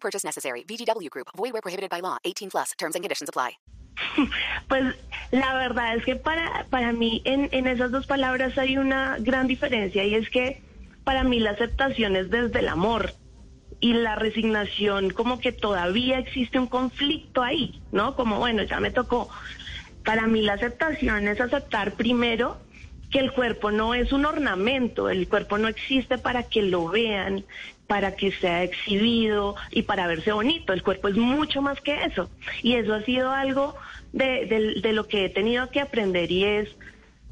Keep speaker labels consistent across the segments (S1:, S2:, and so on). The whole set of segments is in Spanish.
S1: Purchase necessary. VGW Group. Void where prohibited by law. 18 plus. Terms and conditions apply.
S2: Pues la verdad es que para, para mí en, en esas dos palabras hay una gran diferencia y es que para mí la aceptación es desde el amor y la resignación como que todavía existe un conflicto ahí, ¿no? Como bueno, ya me tocó. Para mí la aceptación es aceptar primero que el cuerpo no es un ornamento, el cuerpo no existe para que lo vean, para que sea exhibido y para verse bonito, el cuerpo es mucho más que eso. Y eso ha sido algo de, lo que he tenido que aprender y es,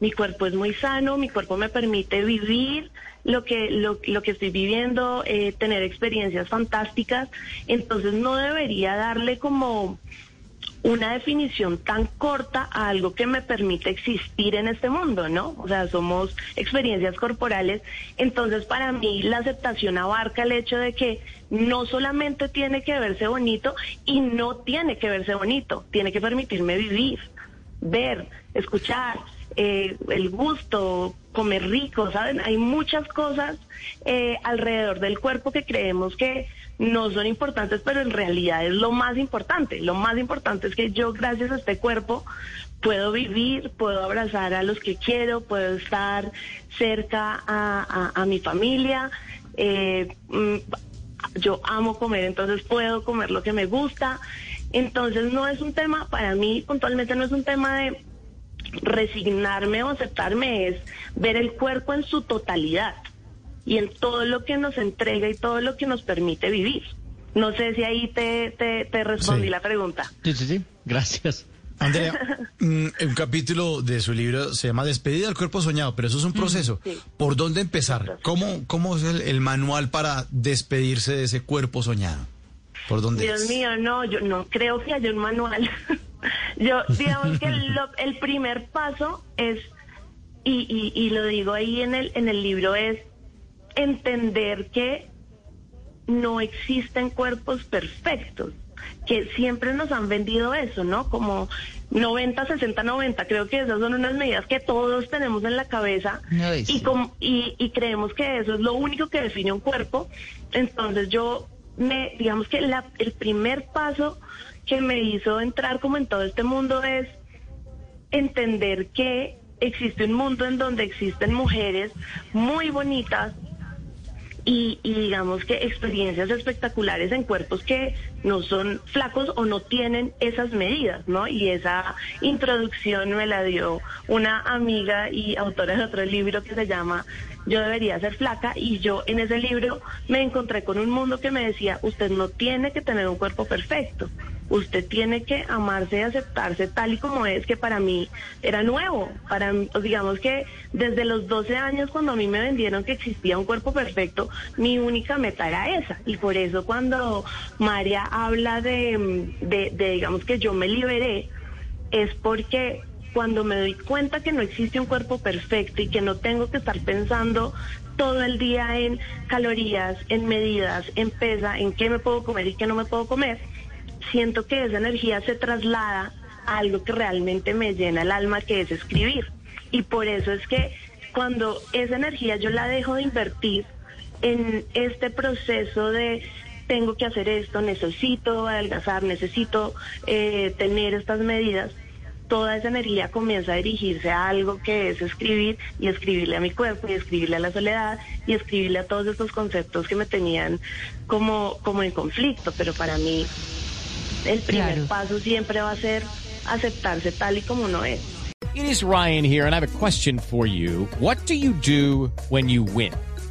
S2: mi cuerpo es muy sano, mi cuerpo me permite vivir lo que, lo, lo que estoy viviendo, eh, tener experiencias fantásticas, entonces no debería darle como una definición tan corta a algo que me permite existir en este mundo, ¿no? O sea, somos experiencias corporales. Entonces, para mí, la aceptación abarca el hecho de que no solamente tiene que verse bonito y no tiene que verse bonito, tiene que permitirme vivir, ver, escuchar, eh, el gusto, comer rico, ¿saben? Hay muchas cosas eh, alrededor del cuerpo que creemos que no son importantes, pero en realidad es lo más importante. Lo más importante es que yo, gracias a este cuerpo, puedo vivir, puedo abrazar a los que quiero, puedo estar cerca a, a, mi familia. Eh, mm, yo amo comer, entonces puedo comer lo que me gusta. Entonces no es un tema, para mí puntualmente no es un tema de resignarme o aceptarme, es ver el cuerpo en su totalidad y en todo lo que nos entrega y todo lo que nos permite vivir. No sé si ahí te, te, te respondí
S3: Sí.
S2: la pregunta.
S3: Sí, sí, sí. Gracias. Andrea, mm, un capítulo de su libro se llama Despedida del cuerpo soñado, pero eso es un proceso.
S2: sí.
S3: ¿Por dónde empezar? ¿Cómo, cómo es el, el manual para despedirse de ese cuerpo soñado? ¿Por dónde
S2: Dios
S3: es?
S2: mío, no, yo no creo que haya un manual. yo, digamos que lo- el primer paso es, y, y, y lo digo ahí en el, en el libro, es entender que no existen cuerpos perfectos, que siempre nos han vendido eso, ¿no? Como 90, 60, 90, creo que esas son unas medidas que todos tenemos en la cabeza
S3: Ay, sí.
S2: y, com- y, y creemos que eso es lo único que define un cuerpo. Entonces yo me, digamos que la, el primer paso que me hizo entrar como en todo este mundo es entender que existe un mundo en donde existen mujeres muy bonitas y, y digamos que experiencias espectaculares en cuerpos que no son flacos o no tienen esas medidas, ¿no? Y esa introducción me la dio una amiga y autora de otro libro que se llama Yo debería ser flaca y yo en ese libro me encontré con un mundo que me decía, usted no tiene que tener un cuerpo perfecto, usted tiene que amarse y aceptarse tal y como es, que para mí era nuevo. Para digamos que desde los 12 años, cuando a mí me vendieron que existía un cuerpo perfecto, mi única meta era esa. Y por eso cuando María habla de, digamos que yo me liberé, es porque cuando me doy cuenta que no existe un cuerpo perfecto y que no tengo que estar pensando todo el día en calorías, en medidas, en pesa, en qué me puedo comer y qué no me puedo comer, siento que esa energía se traslada a algo que realmente me llena el alma, que es escribir. Y por eso es que cuando esa energía yo la dejo de invertir en este proceso de tengo que hacer esto, necesito adelgazar, necesito eh, tener estas medidas, toda esa energía comienza a dirigirse a algo que es escribir y escribirle a mi cuerpo y escribirle a la soledad y escribirle a todos estos conceptos que me tenían como, como en conflicto. Pero para mí el primer
S4: Claro.
S2: paso siempre va a ser aceptarse tal y como uno es.
S4: It is Ryan here, and I have a question for you. What do you do when you win?